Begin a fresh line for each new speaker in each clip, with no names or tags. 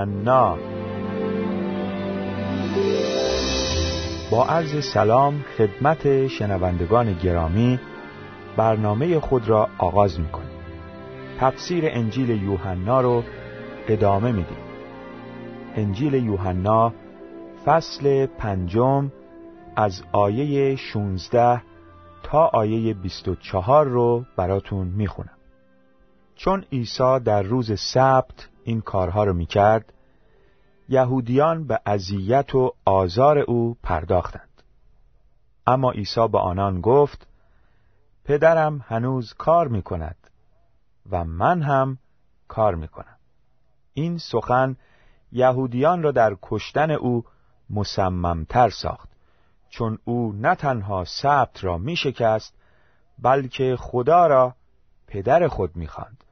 یوحنا با عرض سلام خدمت شنوندگان گرامی برنامه خود را آغاز می‌کنیم. تفسیر انجیل یوحنا رو ادامه میدیم. انجیل یوحنا فصل پنجم از آیه 16 تا آیه 24 رو براتون می‌خونم. چون عیسی در روز سبت این کارها رو می‌کرد یهودیان به اذیت و آزار او پرداختند. اما عیسی به آنان گفت پدرم هنوز کار می‌کند و من هم کار می‌کنم. این سخن یهودیان را در کشتن او مصممتر ساخت چون او نه تنها سبت را می شکست بلکه خدا را پدر خود می خاند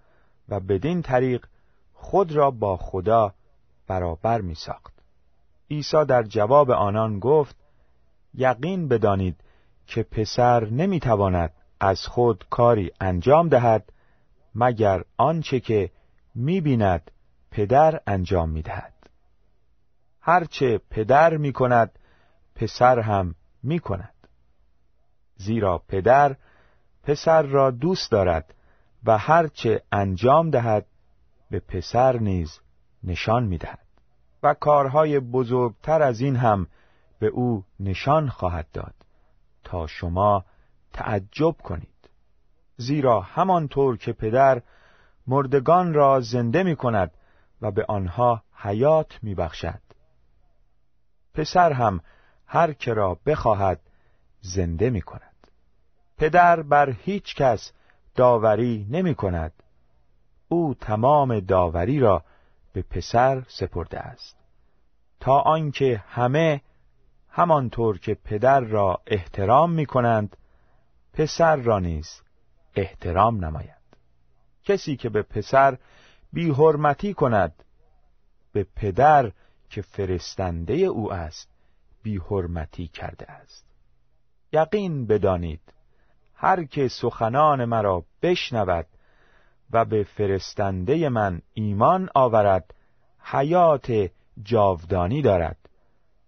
و بدین طریق خود را با خدا برابر می ساخت. عیسی در جواب آنان گفت یقین بدانید که پسر نمی تواند از خود کاری انجام دهد مگر آنچه که می بیند پدر انجام می دهد. هرچه پدر می کند پسر هم می کند. زیرا پدر پسر را دوست دارد و هرچه انجام دهد به پسر نیز نشان می دهد. و کارهای بزرگتر از این هم به او نشان خواهد داد تا شما تعجب کنید. زیرا همانطور که پدر مردگان را زنده می کند و به آنها حیات می بخشد پسر هم هر که را بخواهد زنده می کند پدر بر هیچ کس داوری نمی کند او تمام داوری را به پسر سپرده است. تا آنکه همه همانطور که پدر را احترام می کنند پسر را نیز احترام نماید. کسی که به پسر بی حرمتی کند به پدر که فرستنده او است بی حرمتی کرده است. یقین بدانید هر که سخنان مرا بشنود و به فرستنده من ایمان آورد حیات جاودانی دارد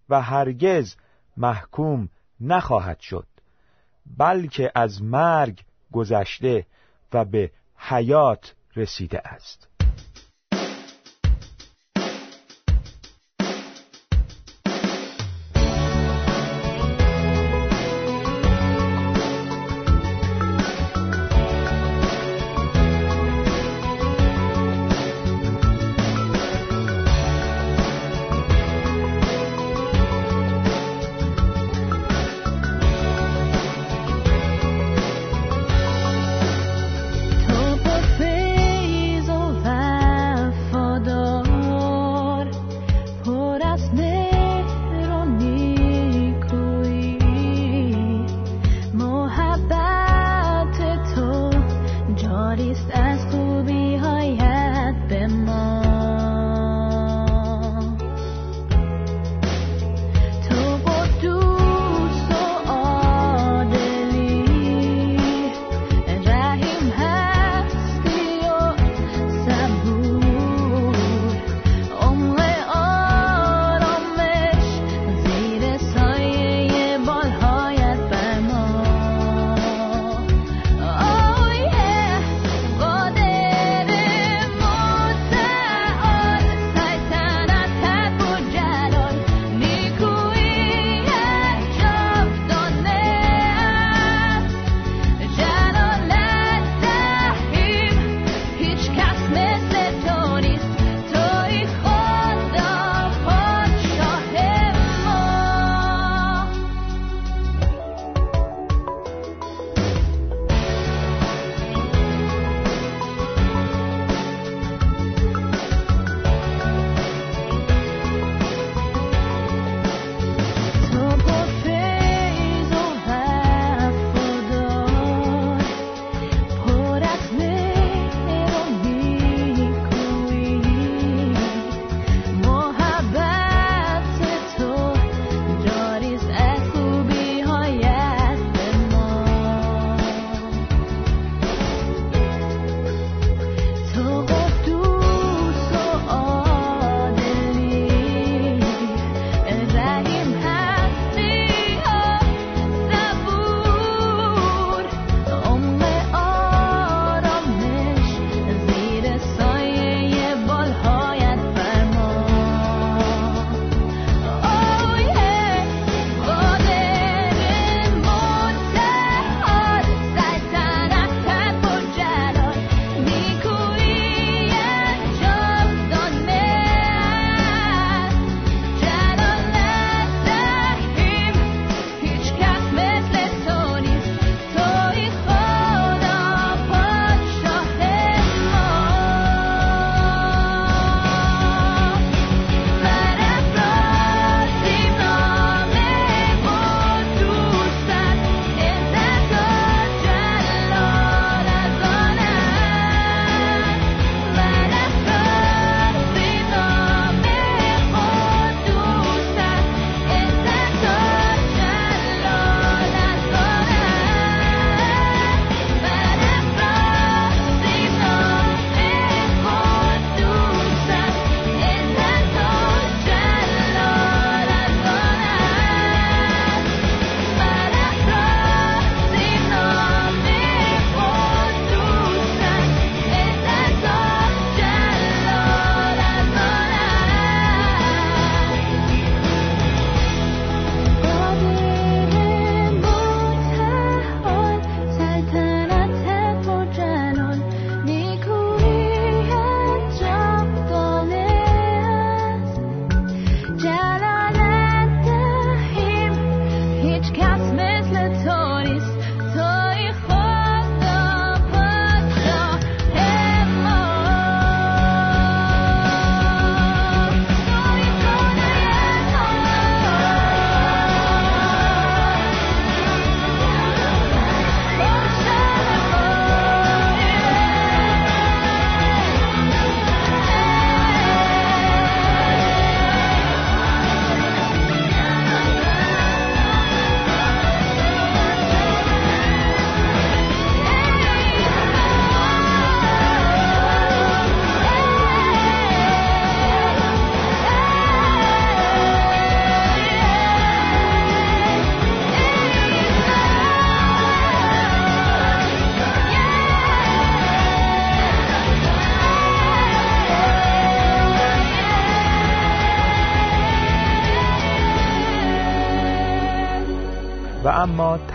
و هرگز محکوم نخواهد شد بلکه از مرگ گذشته و به حیات رسیده است.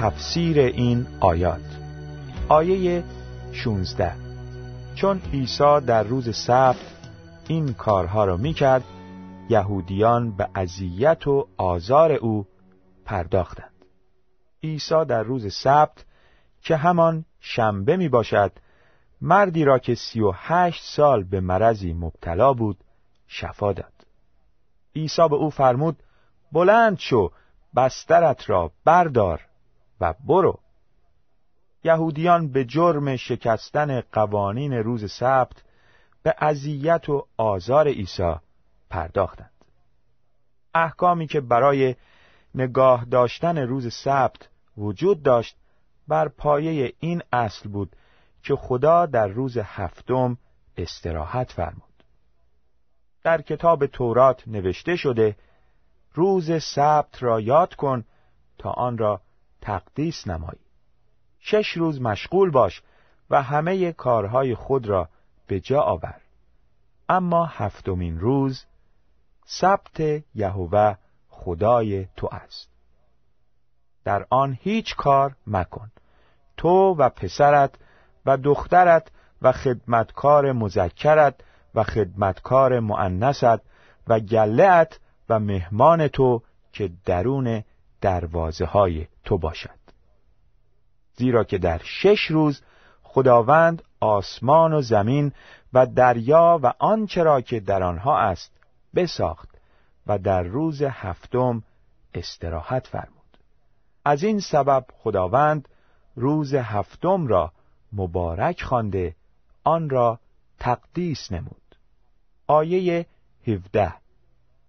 تفسیر این آیات. آیه 16 چون عیسی در روز سبت این کارها را می کرد یهودیان به اذیت و آزار او پرداختند. عیسی در روز سبت که همان شنبه می باشد مردی را که سی و هشت سال به مرضی مبتلا بود شفا داد. عیسی به او فرمود بلند شو بسترت را بردار. و برو. یهودیان به جرم شکستن قوانین روز سبت به اذیت و آزار عیسی پرداختند. احکامی که برای نگاه داشتن روز سبت وجود داشت بر پایه این اصل بود که خدا در روز هفتم استراحت فرمود. در کتاب تورات نوشته شده روز سبت را یاد کن تا آن را تقدیس نمایی. شش روز مشغول باش و همه کارهای خود را به جا آور. اما هفتمین روز سبت یهوه خدای تو است. در آن هیچ کار مکن. تو و پسرت و دخترت و خدمتکار مذکرت و خدمتکار معنست و گلهت و مهمان تو که درون دروازه های تو باشد. زیرا که در شش روز خداوند آسمان و زمین و دریا و آنچه را که در آنها است بساخت و در روز هفتم استراحت فرمود. از این سبب خداوند روز هفتم را مبارک خوانده آن را تقدیس نمود. آیه 17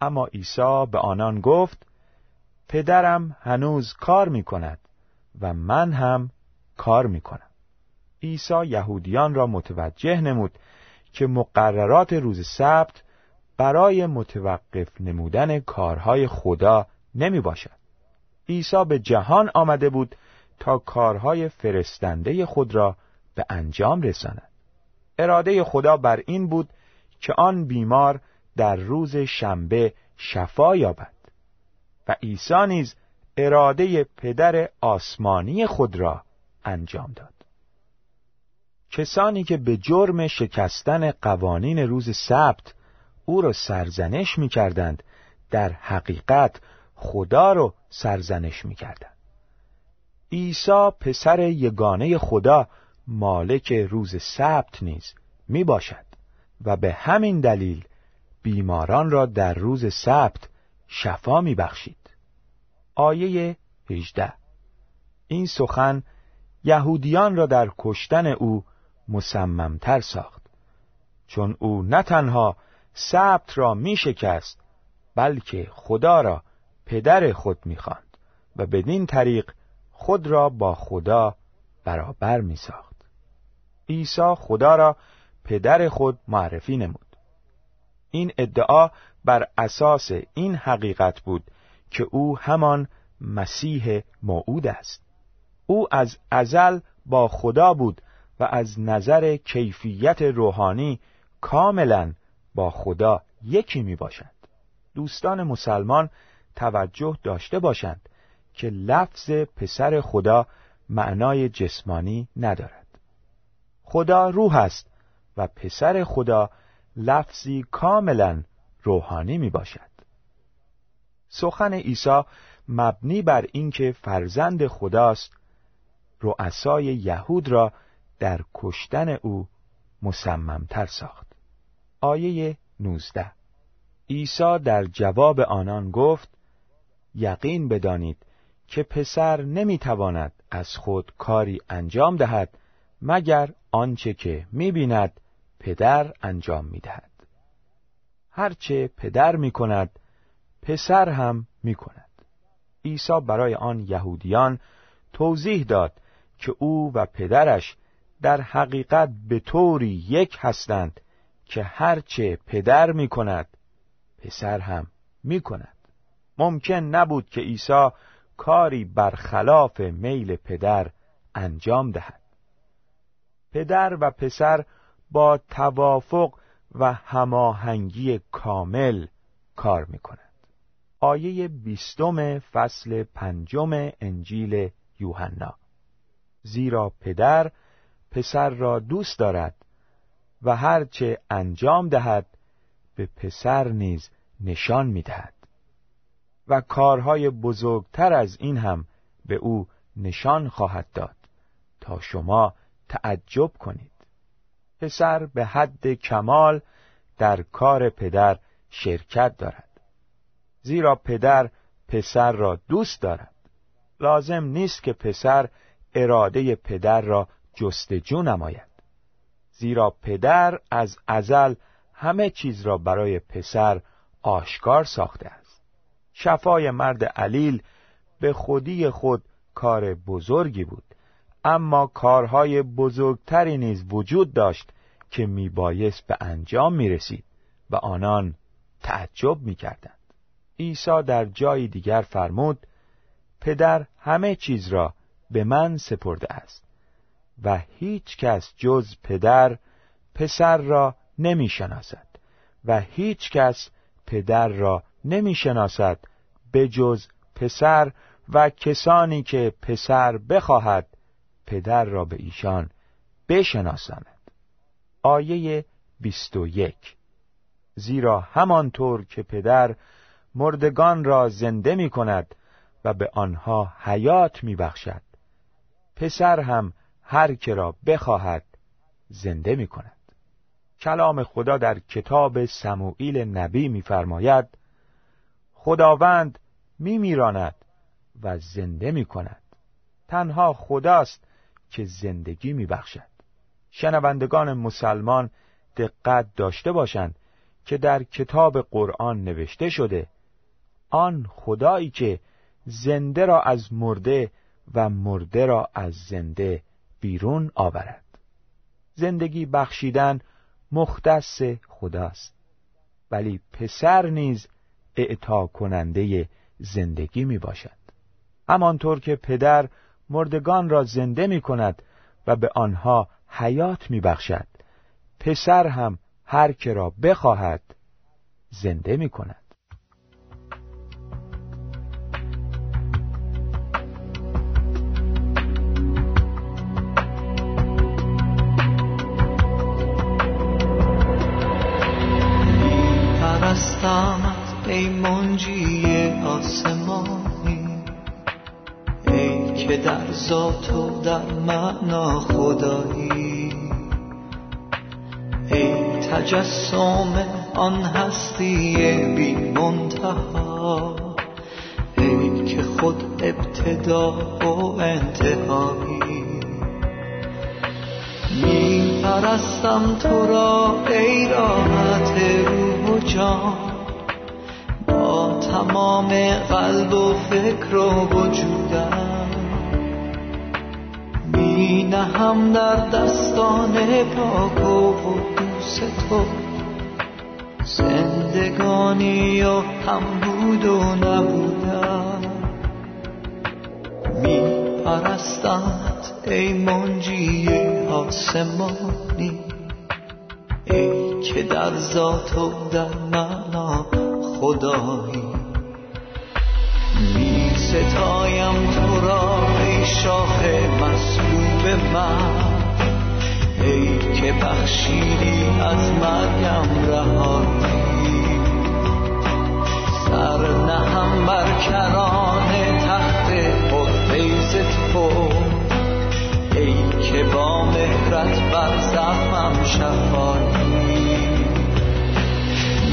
اما عیسی به آنان گفت پدرم هنوز کار می کند و من هم کار می کنم عیسی یهودیان را متوجه نمود که مقررات روز سبت برای متوقف نمودن کارهای خدا نمی باشد. عیسی به جهان آمده بود تا کارهای فرستنده خود را به انجام رساند. اراده خدا بر این بود که آن بیمار در روز شنبه شفا یابد و عیسی نیز اراده پدر آسمانی خود را انجام داد. کسانی که به جرم شکستن قوانین روز سبت او را سرزنش می کردند در حقیقت خدا را سرزنش می کردند. عیسی پسر یگانه خدا مالک روز سبت نیز می باشد و به همین دلیل بیماران را در روز سبت شفا می بخشید. آیه 18 این سخن یهودیان را در کشتن او مصممتر ساخت. چون او نه تنها سبت را می شکست بلکه خدا را پدر خود می خواند و بدین طریق خود را با خدا برابر می ساخت عیسی خدا را پدر خود معرفی نمود. این ادعا بر اساس این حقیقت بود که او همان مسیح موعود است. او از ازل با خدا بود و از نظر کیفیت روحانی کاملا با خدا یکی می باشند دوستان مسلمان توجه داشته باشند که لفظ پسر خدا معنای جسمانی ندارد. خدا روح است و پسر خدا لفظی کاملا روحانی می باشد سخن عیسی مبنی بر اینکه فرزند خداست رؤسای یهود را در کشتن او مصممتر ساخت. آیه 19 عیسی در جواب آنان گفت یقین بدانید که پسر نمی‌تواند از خود کاری انجام دهد مگر آنچه که می‌بیند پدر انجام می‌دهد. هرچه پدر می‌کند پسر هم می‌کند. عیسی برای آن یهودیان توضیح داد که او و پدرش در حقیقت به طوری یک هستند که هرچه پدر می کند پسر هم می کند ممکن نبود که عیسی کاری برخلاف میل پدر انجام دهد. پدر و پسر با توافق و هماهنگی کامل کار می کند آیه بیستم فصل پنجم انجیل یوحنا. زیرا پدر پسر را دوست دارد و هرچه انجام دهد به پسر نیز نشان می‌دهد. و کارهای بزرگتر از این هم به او نشان خواهد داد تا شما تعجب کنید. پسر به حد کمال در کار پدر شرکت دارد. زیرا پدر پسر را دوست دارد. لازم نیست که پسر اراده پدر را جستجو نماید. زیرا پدر از ازل همه چیز را برای پسر آشکار ساخته است. شفای مرد علیل به خودی خود کار بزرگی بود. اما کارهای بزرگتری نیز وجود داشت که میبایست به انجام می‌رسید و آنان تعجب می‌کردند. عیسی در جای دیگر فرمود پدر همه چیز را به من سپرده است و هیچ کس جز پدر پسر را نمی شناسد و هیچ کس پدر را نمی شناسد به جز پسر و کسانی که پسر بخواهد پدر را به ایشان بشناساند آیه 21 زیرا همانطور که پدر مردگان را زنده می کند و به آنها حیات می بخشد پسر هم هر که را بخواهد زنده می کند کلام خدا در کتاب سموئیل نبی میفرماید خداوند می میراند و زنده می کند تنها خداست که زندگی می بخشد شنوندگان مسلمان دقت داشته باشند که در کتاب قرآن نوشته شده آن خدایی که زنده را از مرده و مرده را از زنده بیرون آورد. زندگی بخشیدن مختص خداست ولی پسر نیز اعطا کننده زندگی می باشد همانطور که پدر مردگان را زنده می کند و به آنها حیات می بخشد پسر هم هر که را بخواهد زنده می کند
در معنا خدایی. ای تجسم آن هستی بی منتها. ای که خود ابتدا و انتهایی. می پرستم تو را ای راحت روح و جان. با تمام قلب و فکر و وجودم می نهم در دستان پاک و قدوس تو. زندگانی و هم بود و نبودم. می پرستمت ای منجی آسمانی. ای که در ذات و در معنا خدایی. می ستایم تو را ای شاخ مسلوب من. ای که بخشیدی از مرگم رهایی سر نهم بر کران تخت قدیس تو. ای که با مهرت بر زخمم شفایی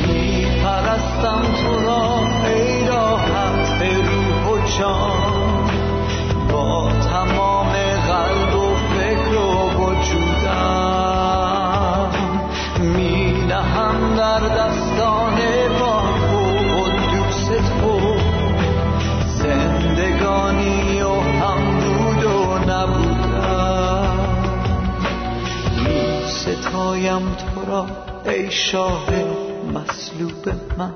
می پرستم تو را ای راحت روح و جان. با تمام ستایم تو را ای شاه مصلوب من.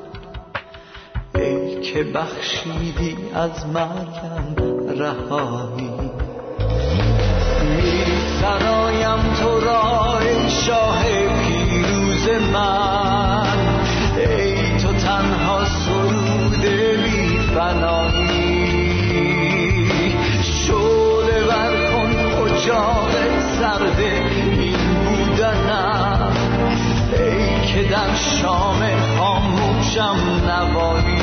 ای که بخشیدی از مرگم رهایی. می سرایم تو را ای شاه پیروز من. باشم نوایی.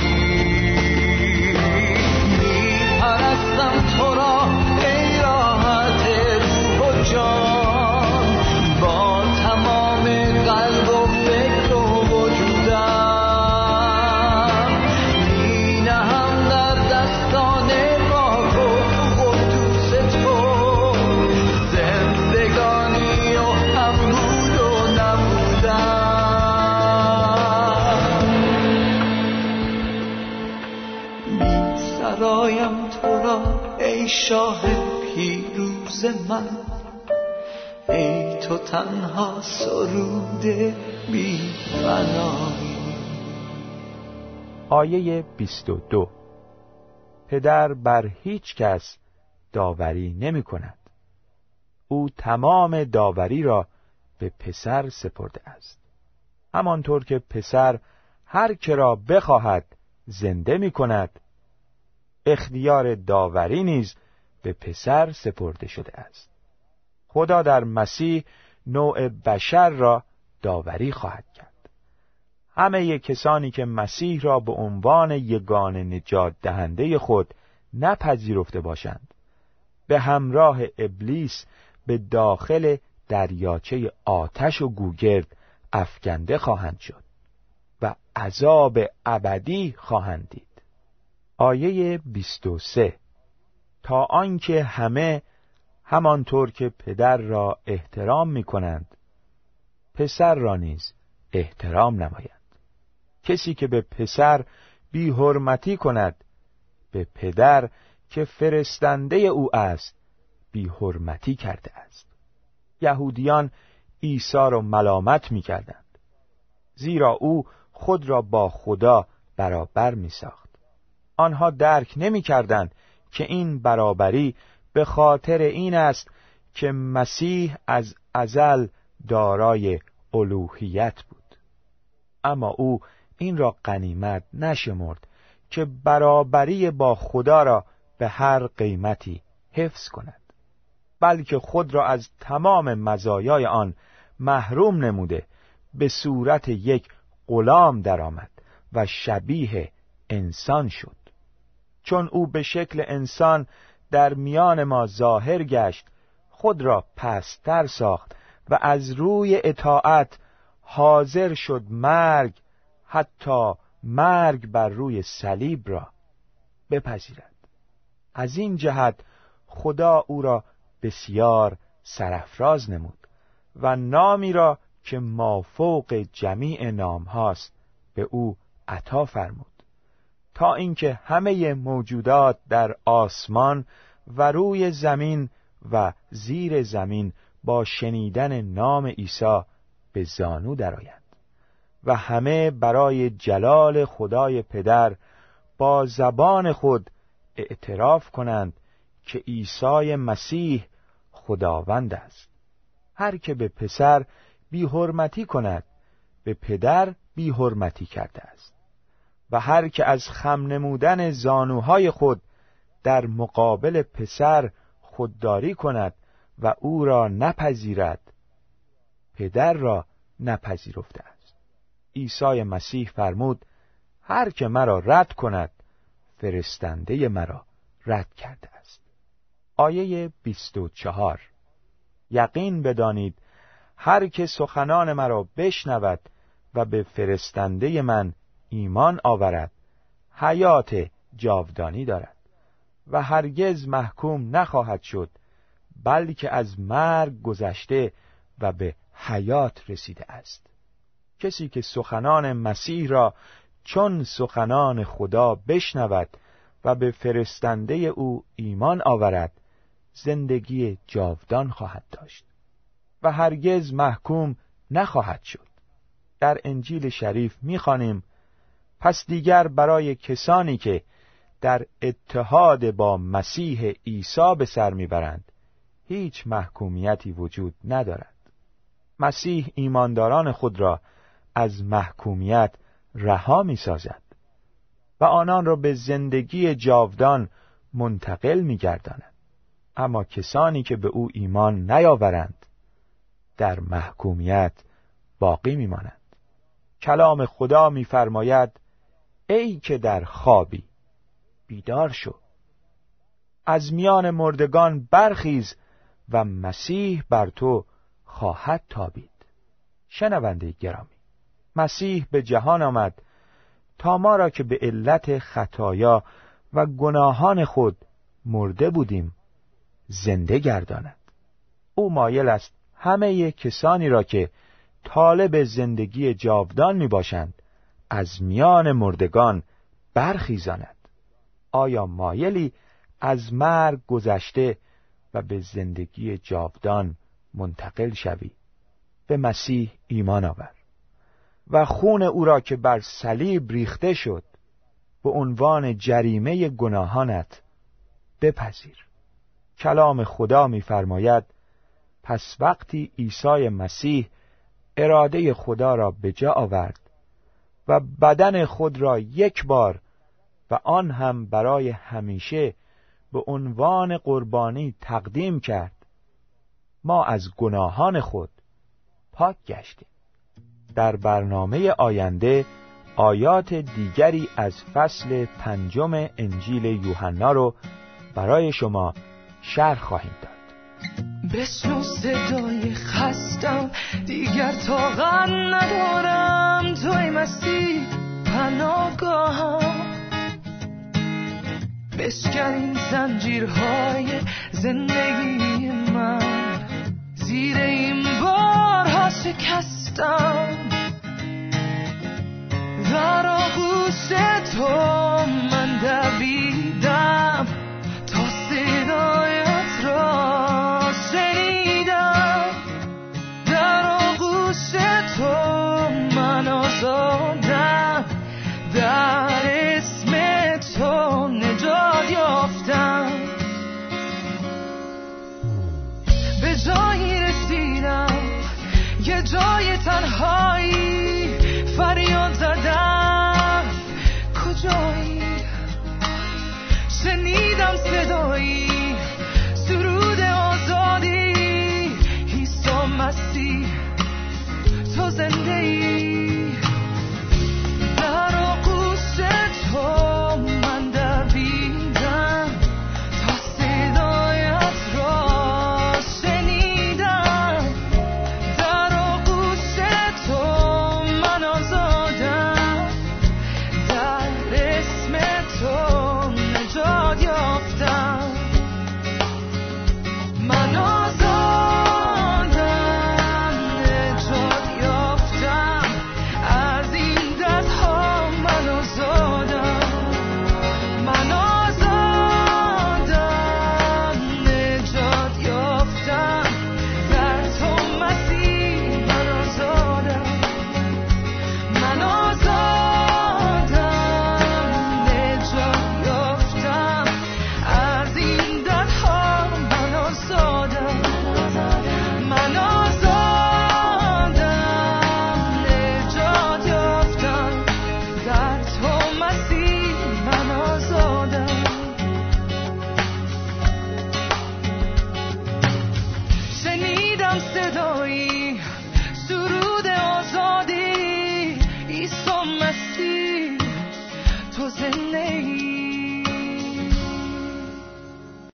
شاه پیروز من. ای تو تنها سرود بی
آیه 22 پدر بر هیچ کس داوری نمی کند او تمام داوری را به پسر سپرده است. همانطور که پسر هر که را بخواهد زنده می کند اختیار داوری نیز به پسر سپرده شده است. خدا در مسیح نوع بشر را داوری خواهد کرد. همه کسانی که مسیح را به عنوان یگان نجات دهنده خود نپذیرفته باشند به همراه ابلیس به داخل دریاچه آتش و گوگرد افکنده خواهند شد و عذاب ابدی خواهند دید. آیه 23 تا آنکه همه همانطور که پدر را احترام می کنند پسر را نیز احترام نمایند. کسی که به پسر بی حرمتی کند به پدر که فرستنده او است بی حرمتی کرده است. یهودیان عیسی را ملامت می کردند زیرا او خود را با خدا برابر می ساخت آنها درک نمی کردند که این برابری به خاطر این است که مسیح از ازل دارای الوهیت بود. اما او این را قنیمت نشمرد که برابری با خدا را به هر قیمتی حفظ کند بلکه خود را از تمام مزایای آن محروم نموده به صورت یک غلام درآمد و شبیه انسان شد. چون او به شکل انسان در میان ما ظاهر گشت خود را پستر ساخت و از روی اطاعت حاضر شد مرگ حتی مرگ بر روی صلیب را بپذیرد. از این جهت خدا او را بسیار سرفراز نمود و نامی را که مافوق جمیع نام هاست به او عطا فرمود. تا اینکه همه موجودات در آسمان و روی زمین و زیر زمین با شنیدن نام عیسی به زانو درآیند و همه برای جلال خدای پدر با زبان خود اعتراف کنند که عیسی مسیح خداوند است. هر که به پسر بی حرمتی کند به پدر بی حرمتی کرده است. و هر که از خم نمودن زانوهای خود در مقابل پسر خودداری کند و او را نپذیرد پدر را نپذیرفته است. عیسی مسیح فرمود هر که مرا رد کند فرستنده مرا رد کرده است. آیه 24 یقین بدانید هر که سخنان مرا بشنود و به فرستنده من ایمان آورد. حیات جاودانی دارد. و هرگز محکوم نخواهد شد بلکه از مرگ گذشته و به حیات رسیده است. کسی که سخنان مسیح را چون سخنان خدا بشنود و به فرستنده او ایمان آورد زندگی جاودان خواهد داشت و هرگز محکوم نخواهد شد. در انجیل شریف می‌خوانیم پس دیگر برای کسانی که در اتحاد با مسیح عیسی به سر می‌برند هیچ محکومیتی وجود ندارد مسیح ایمانداران خود را از محکومیت رها می سازد و آنان را به زندگی جاودان منتقل می گرداند. اما کسانی که به او ایمان نیاورند در محکومیت باقی می مانند. کلام خدا میفرماید ای که در خوابی. بیدار شو. از میان مردگان برخیز و مسیح بر تو خواهد تابید. شنونده گرامی مسیح به جهان آمد تا ما را که به علت خطایا و گناهان خود مرده بودیم زنده گرداند. او مایل است همه کسانی را که طالب زندگی جاودان می باشند از میان مردگان برخیزاند. آیا مایلی از مرگ گذشته و به زندگی جاودان منتقل شوی؟ به مسیح ایمان آور. و خون او را که بر صلیب ریخته شد به عنوان جریمه گناهانت بپذیر. کلام خدا می‌فرماید پس وقتی عیسی مسیح اراده خدا را به جا آورد و بدن خود را یک بار و آن هم برای همیشه به عنوان قربانی تقدیم کرد. ما از گناهان خود پاک گشتیم. در برنامه آینده آیات دیگری از فصل پنجم انجیل یوحنا رو برای شما شرح خواهیم داد.
بشنو صدای خستم دیگر طاقت ندارم. توی مسیح پناهگاهم. بشکن این زنجیرهای زندگی من. زیر این بارها شکستم. در آغوش تو من دوید so